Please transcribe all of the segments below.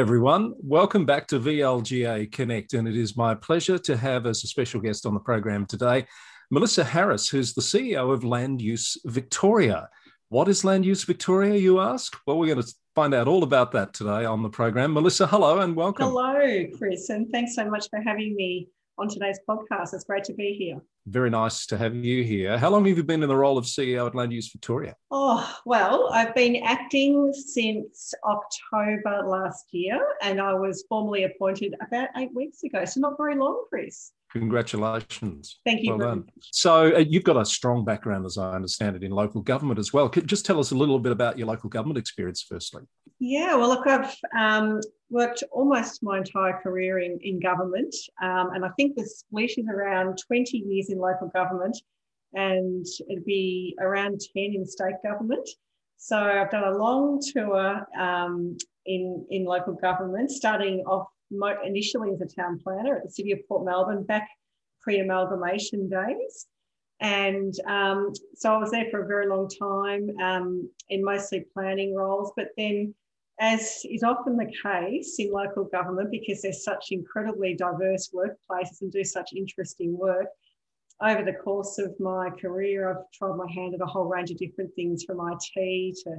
everyone. Welcome back to VLGA Connect. And it is my pleasure to have as a special guest on the program today, Melissa Harris, who's the CEO of Land Use Victoria. What is Land Use Victoria, you ask? Well, we're going to find out all about that today on the program. Melissa, hello and welcome. Hello, Chris, and thanks so much for having me on today's podcast. It's great to be here. Very nice to have you here. How long have you been in the role of CEO at Land Use Victoria? Oh, well, I've been acting since October last year, and I was formally appointed about eight weeks ago. So, not very long, Chris. Congratulations. Thank you. Well so, uh, you've got a strong background, as I understand it, in local government as well. Could just tell us a little bit about your local government experience, firstly. Yeah, well, look, I've um, worked almost my entire career in, in government, um, and I think the split is around 20 years in local government and it'd be around 10 in state government. So, I've done a long tour um, in, in local government, starting off initially as a town planner at the City of Port Melbourne back pre amalgamation days. And um, so I was there for a very long time um, in mostly planning roles. But then, as is often the case in local government, because there's such incredibly diverse workplaces and do such interesting work, over the course of my career, I've tried my hand at a whole range of different things from IT to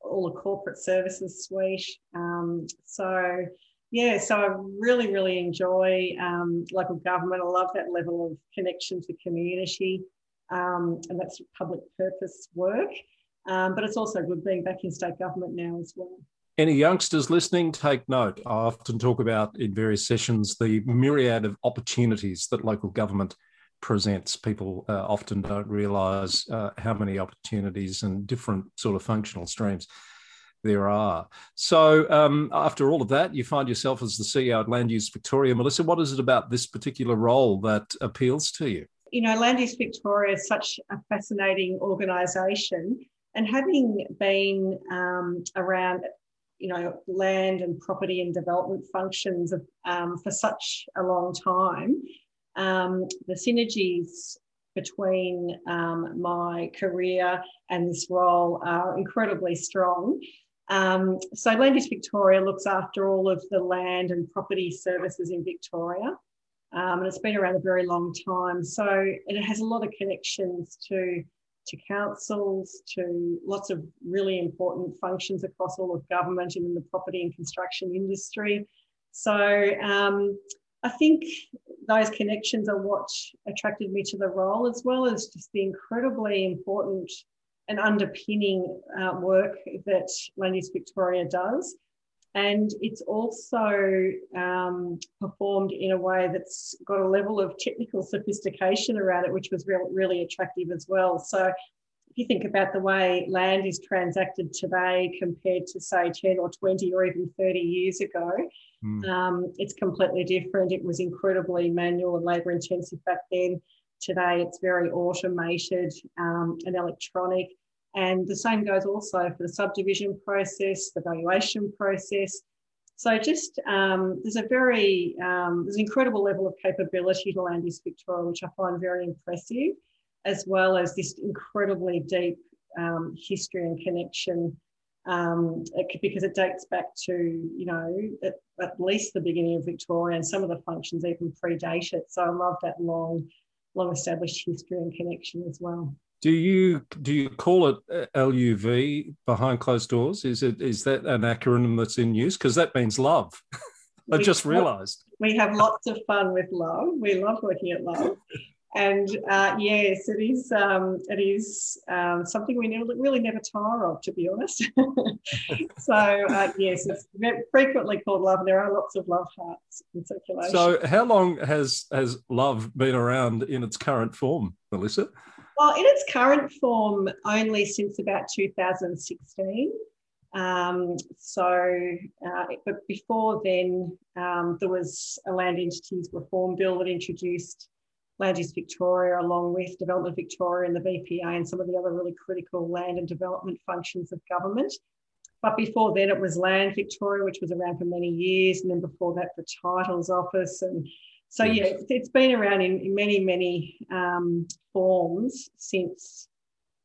all the corporate services suite. Um, so, yeah, so I really, really enjoy um, local government. I love that level of connection to community, um, and that's public purpose work. Um, but it's also good being back in state government now as well. Any youngsters listening, take note. I often talk about in various sessions the myriad of opportunities that local government presents. People uh, often don't realise uh, how many opportunities and different sort of functional streams there are. So, um, after all of that, you find yourself as the CEO at Land Use Victoria. Melissa, what is it about this particular role that appeals to you? You know, Land Use Victoria is such a fascinating organisation, and having been um, around, you know, land and property and development functions of, um, for such a long time, um, the synergies between um, my career and this role are incredibly strong. Um, so Land Use Victoria looks after all of the land and property services in Victoria. Um, and it's been around a very long time. So it has a lot of connections to, to councils, to lots of really important functions across all of government and in the property and construction industry. So um, I think those connections are what attracted me to the role, as well as just the incredibly important and underpinning uh, work that Land Use Victoria does. And it's also um, performed in a way that's got a level of technical sophistication around it, which was re- really attractive as well. So, if you think about the way land is transacted today compared to, say, 10 or 20 or even 30 years ago, mm. um, it's completely different. It was incredibly manual and labour intensive back then. Today, it's very automated um, and electronic. And the same goes also for the subdivision process, the valuation process. So just um, there's a very um, there's an incredible level of capability to Land Use Victoria, which I find very impressive, as well as this incredibly deep um, history and connection. Um, it, because it dates back to you know at, at, least the beginning of Victoria, and some of the functions even predate it. So I love that long, long established history and connection as well. Do you do you call it uh, LUV behind closed doors? Is it is that an acronym that's in use? Because that means love. I just realised. We have lots of fun with love. We love working at love, and uh, yes, it is. Um, it is um, something we never, really never tire of, to be honest. so uh, yes, it's frequently called love, and there are lots of love hearts in circulation. So, how long has has love been around in its current form, Melissa? Well, in its current form, only since about 2016. Um, so, uh, but before then, um, there was a Land Entities Reform Bill that introduced Land Use Victoria along with Development Victoria and the VPA and some of the other really critical land and development functions of government. But before then, it was Land Victoria, which was around for many years. And then before that, the Titles Office and so yeah, it's been around in, in many, many um, forms since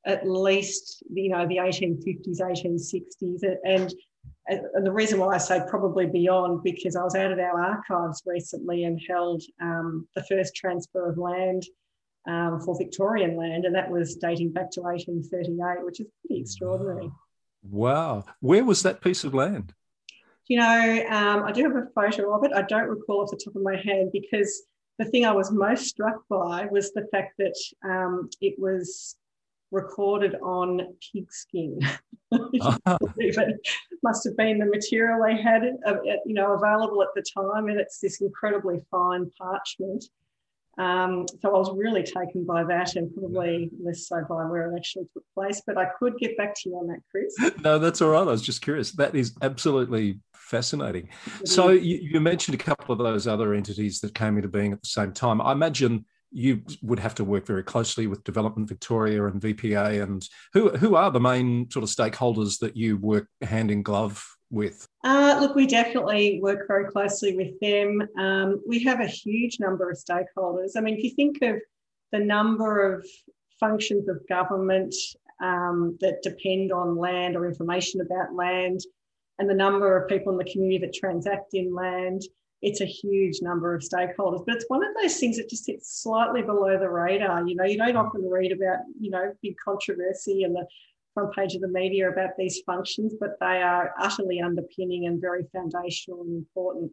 at least you know the 1850s, 1860s, and and the reason why I say probably beyond, because I was out at our archives recently and held um, the first transfer of land um, for Victorian land, and that was dating back to 1838, which is pretty extraordinary. Wow. Where was that piece of land? You know, um, I do have a photo of it. I don't recall off the top of my head because the thing I was most struck by was the fact that um, it was recorded on pigskin. uh-huh. must have been the material they had, uh, you know, available at the time, and it's this incredibly fine parchment. Um, so I was really taken by that and probably less so by where it actually took place. But I could get back to you on that, Chris. no, that's all right. I was just curious. That is absolutely fascinating. So you, you, mentioned a couple of those other entities that came into being at the same time. I imagine you would have to work very closely with Development Victoria and VPA. And who, who are the main sort of stakeholders that you work hand in glove with? Uh, look, we definitely work very closely with them. Um, we have a huge number of stakeholders. I mean, if you think of the number of functions of government um, that depend on land or information about land, and the number of people in the community that transact in land, it's a huge number of stakeholders. But it's one of those things that just sits slightly below the radar. You know, you don't often read about, you know, big controversy and the front page of the media about these functions, but they are utterly underpinning and very foundational and important.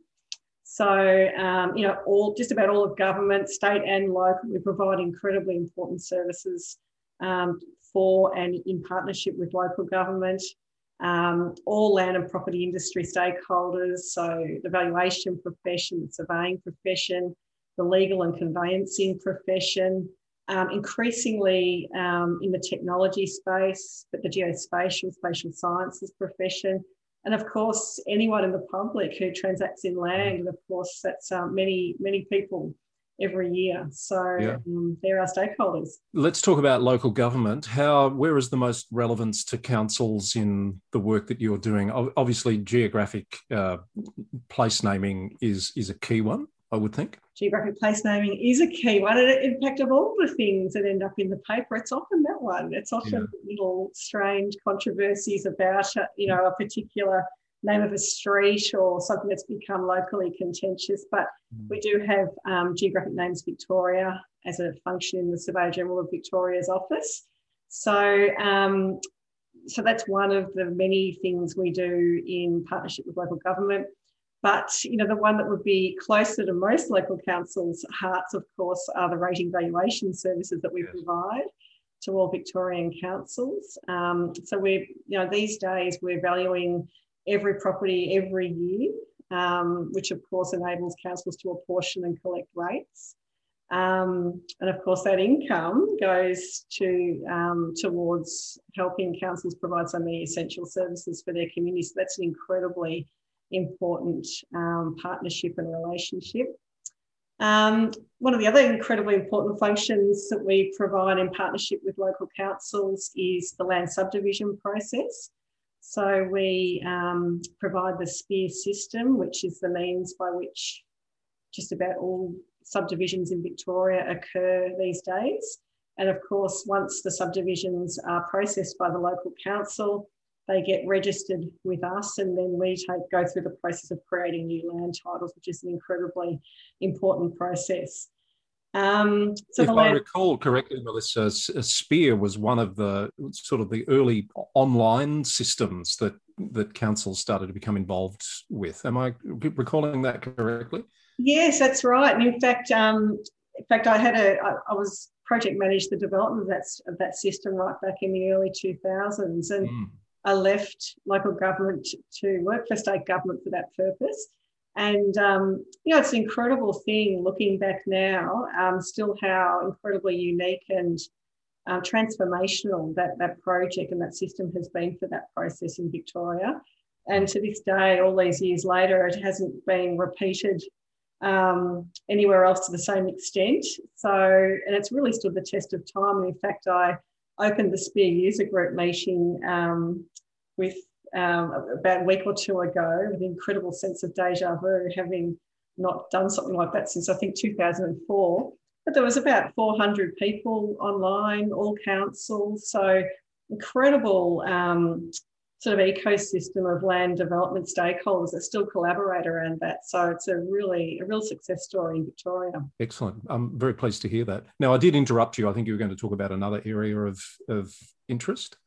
So, um, you know, all just about all of government, state and local, we provide incredibly important services um, for and in partnership with local government, um, all land and property industry stakeholders, so the valuation profession, the surveying profession, the legal and conveyancing profession, um, increasingly um, in the technology space, but the geospatial, spatial sciences profession, and of course anyone in the public who transacts in land, and of course that's um, many many people every year. So yeah. um, they're our stakeholders. Let's talk about local government. How where is the most relevance to councils in the work that you're doing? Obviously, geographic uh, place naming is is a key one. I would think. Geographic place naming is a key one. And in fact, of all the things that end up in the paper, it's often that one. It's often yeah. little strange controversies about, you know, a particular name of a street or something that's become locally contentious. But mm. we do have um, Geographic Names Victoria as a function in the Surveyor General of Victoria's office. So, um, so that's one of the many things we do in partnership with local government. But you know, the one that would be closer to most local councils' hearts, of course, are the rating valuation services that we yes. provide to all Victorian councils. Um, so we're, you know, these days we're valuing every property every year, um, which of course enables councils to apportion and collect rates. Um, and of course, that income goes to um, towards helping councils provide so many essential services for their community. So that's an incredibly important um, partnership and relationship. Um, one of the other incredibly important functions that we provide in partnership with local councils is the land subdivision process. So we um, provide the SPEAR system, which is the means by which just about all subdivisions in Victoria occur these days. And of course, once the subdivisions are processed by the local council, they get registered with us, and then we take go through the process of creating new land titles, which is an incredibly important process. Um, so if I recall correctly, Melissa, Spear was one of the sort of the early online systems that that councils started to become involved with. Am I recalling that correctly? Yes, that's right. And in fact, um, in fact, I had a I, I was project managed the development of that of that system right back in the early two thousands, and. Mm are left local government to work for state government for that purpose. And, um, you know, it's an incredible thing looking back now, um, still how incredibly unique and uh, transformational that, that project and that system has been for that process in Victoria. And to this day, all these years later, it hasn't been repeated um, anywhere else to the same extent. So, and it's really stood the test of time. And in fact, I opened the Spear user group meeting um, with um, about a week or two ago with an incredible sense of deja vu, having not done something like that since I think 2004. But there was about 400 people online, all councils. So incredible um, sort of ecosystem of land development stakeholders that still collaborate around that. So it's a really a real success story in Victoria. Excellent. I'm very pleased to hear that. Now I did interrupt you. I think you were going to talk about another area of, of interest.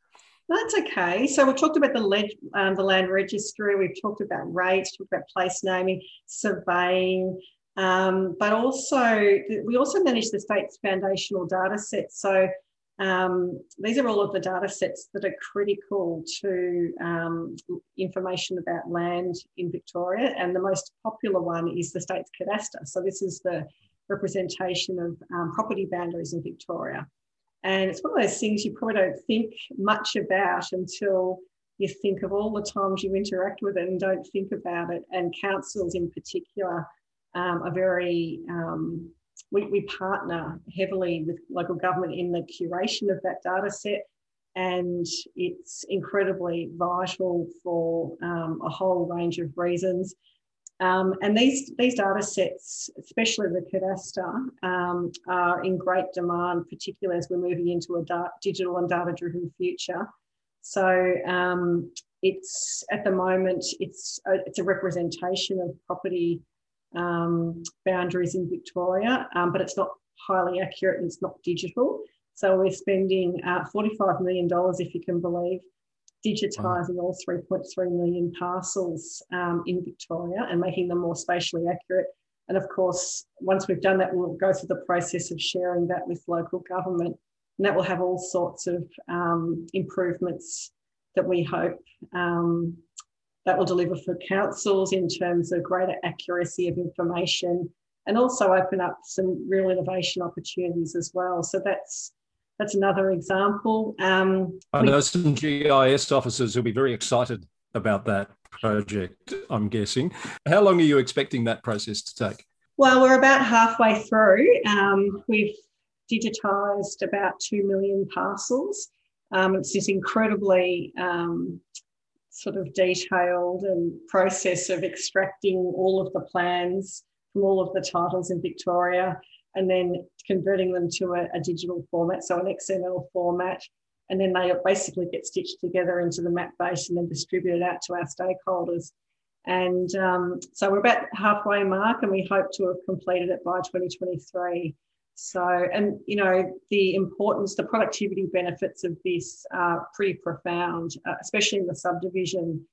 That's okay. So we've talked about the, leg, um, the land registry. We've talked about rates, talked about place naming, surveying, um, but also we also manage the state's foundational data sets. So um, these are all of the data sets that are critical to um, information about land in Victoria. And the most popular one is the state's cadastre. So this is the representation of um, property boundaries in Victoria. And it's one of those things you probably don't think much about until you think of all the times you interact with it and don't think about it. And councils in particular um, are very um, we, we partner heavily with local government in the curation of that data set and it's incredibly vital for um, a whole range of reasons. Um, and these, these data sets, especially the cadastre, um, are in great demand, particularly as we're moving into a da- digital and data-driven future. So um, it's at the moment it's a, it's a representation of property um, boundaries in Victoria, um, but it's not highly accurate and it's not digital. So we're spending uh, $45 million, if you can believe, digitising all 3.3 million parcels um, in Victoria and making them more spatially accurate. And of course, once we've done that, we'll go through the process of sharing that with local government. And that will have all sorts of um, improvements that we hope um, that will deliver for councils in terms of greater accuracy of information and also open up some real innovation opportunities as well. So that's that's another example. Um, I know some GIS officers who'll be very excited about that project, I'm guessing. How long are you expecting that process to take? Well, we're about halfway through. Um, we've digitised about 2 million parcels. Um, it's this incredibly um, sort of detailed and process of extracting all of the plans from all of the titles in Victoria and then converting them to a, a digital format, so an XML format. And then they basically get stitched together into the map base and then distributed out to our stakeholders. And um, so we're about halfway mark, and we hope to have completed it by 2023. So, and you know, the importance, the productivity benefits of this are pretty profound, uh, especially in the subdivision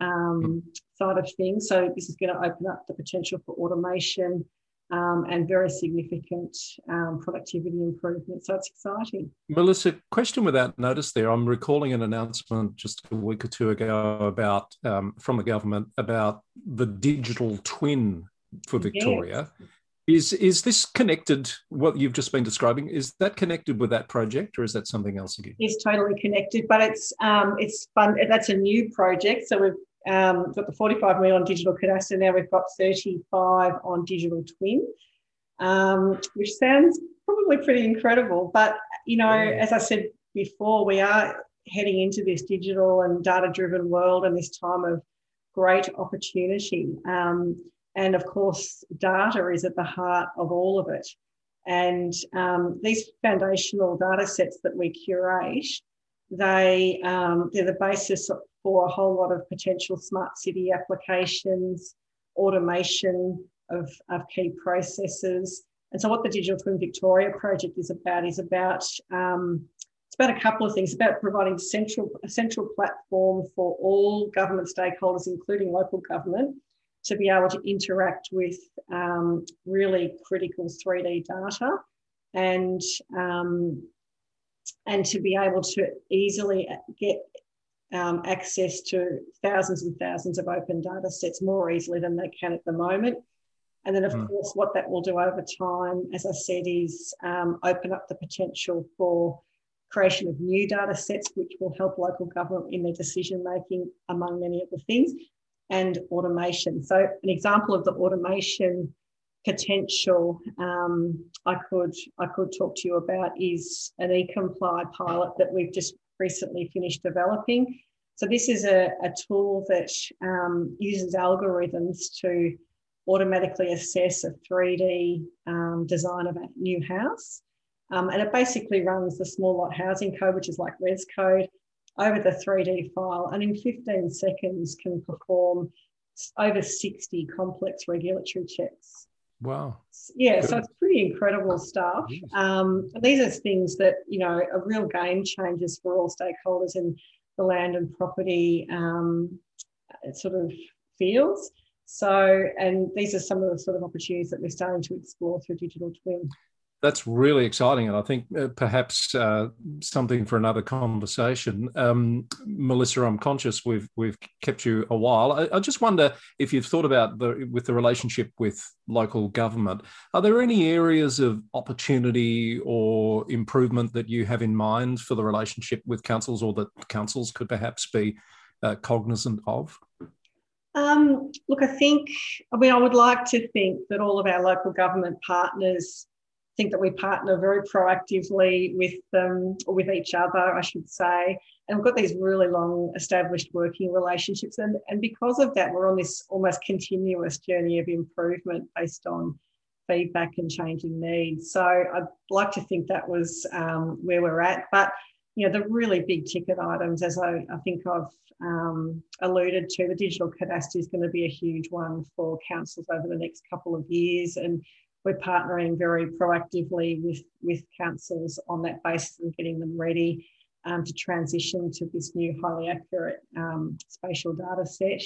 um, side of things. So, this is going to open up the potential for automation um, and very significant um, productivity improvement. So, it's exciting. Melissa, question without notice there. I'm recalling an announcement just a week or two ago about um, from the government about the digital twin for Victoria. Yes is is this connected? What you've just been describing is that connected with that project, or is that something else again? It's totally connected, but it's um, it's fun. That's a new project. So we've um, got the 45 million on digital cadastre. Now we've got 35 on digital twin, um, which sounds probably pretty incredible. But you know, yeah. as I said before, we are heading into this digital and data driven world and this time of great opportunity. Um, and of course, data is at the heart of all of it. And um, these foundational data sets that we curate, they, um, they're the basis for a whole lot of potential smart city applications, automation of, of key processes. And so, what the Digital Twin Victoria project is about is about um, it's about a couple of things. about providing central a central platform for all government stakeholders, including local government, to be able to interact with um, really critical 3D data and, um, and to be able to easily get um, access to thousands and thousands of open data sets more easily than they can at the moment. And then, of mm. course, what that will do over time, as I said, is um, open up the potential for creation of new data sets, which will help local government in their decision making, among many other things and automation. So, an example of the automation potential um, I could I could talk to you about is an eComply pilot that we've just recently finished developing. So this is a, a tool that um, uses algorithms to automatically assess a 3D um, design of a new house. Um, and it basically runs the small lot housing code, which is like res code, over the 3D file and in 15 seconds can perform over 60 complex regulatory checks. Wow. Yeah, Good. so it's pretty incredible stuff. Um, these are things that, you know, are real game changers for all stakeholders in the land and property um, sort of fields. So, and these are some of the sort of opportunities that we're starting to explore through Digital Twin that's really exciting, and I think uh, perhaps uh, something for another conversation. Um, Melissa, I'm conscious we've we've kept you a while. I, I, just wonder if you've thought about the with the relationship with local government. Are there any areas of opportunity or improvement that you have in mind for the relationship with councils, or that councils could perhaps be uh, cognizant of? Um, look, I think, I mean, I would like to think that all of our local government partners think that we partner very proactively with them or with each other, I should say. And we've got these really long established working relationships. And, and because of that, we're on this almost continuous journey of improvement based on feedback and changing needs. So I'd like to think that was um, where we're at. But you know, the really big ticket items, as I, I think I've um, alluded to, the digital cadastre is going to be a huge one for councils over the next couple of years. And we're partnering very proactively with, with councils on that basis and getting them ready um, to transition to this new highly accurate um, spatial data set.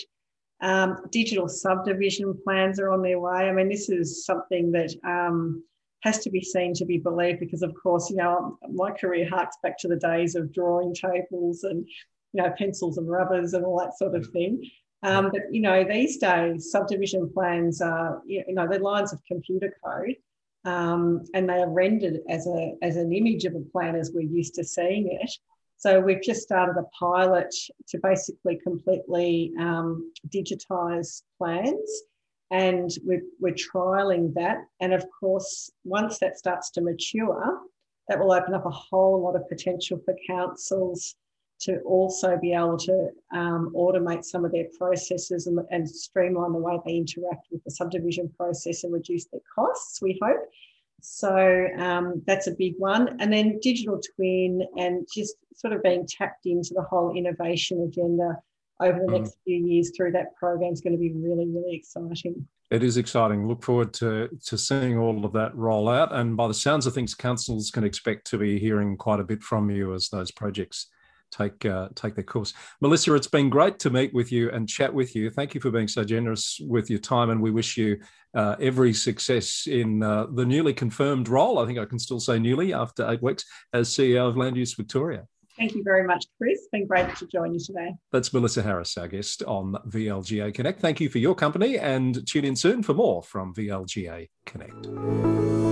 Um, digital subdivision plans are on their way. I mean, this is something that um, has to be seen to be believed because, of course, you know, my career harks back to the days of drawing tables and, you know, pencils and rubbers and all that sort of thing. Um, but you know, these days subdivision plans are you know they're lines of computer code, um, and they are rendered as a as an image of a plan as we're used to seeing it. So we've just started a pilot to basically completely um, digitise plans, and we're, we're trialing that. And of course, once that starts to mature, that will open up a whole lot of potential for councils to also be able to um, automate some of their processes and, and, streamline the way they interact with the subdivision process and reduce their costs, we hope. So um, that's a big one. And then digital twin and just sort of being tapped into the whole innovation agenda over the mm. next few years through that program is going to be really, really exciting. It is exciting. Look forward to, to seeing all of that roll out. And by the sounds of things, councils can expect to be hearing quite a bit from you as those projects take uh, take their course. Melissa, it's been great to meet with you and chat with you. Thank you for being so generous with your time, and we wish you uh, every success in uh, the newly confirmed role. I think I can still say newly after eight weeks as CEO of Land Use Victoria. Thank you very much, Chris. It's been great to join you today. That's Melissa Harris, our guest on VLGA Connect. Thank you for your company and tune in soon for more from VLGA Connect.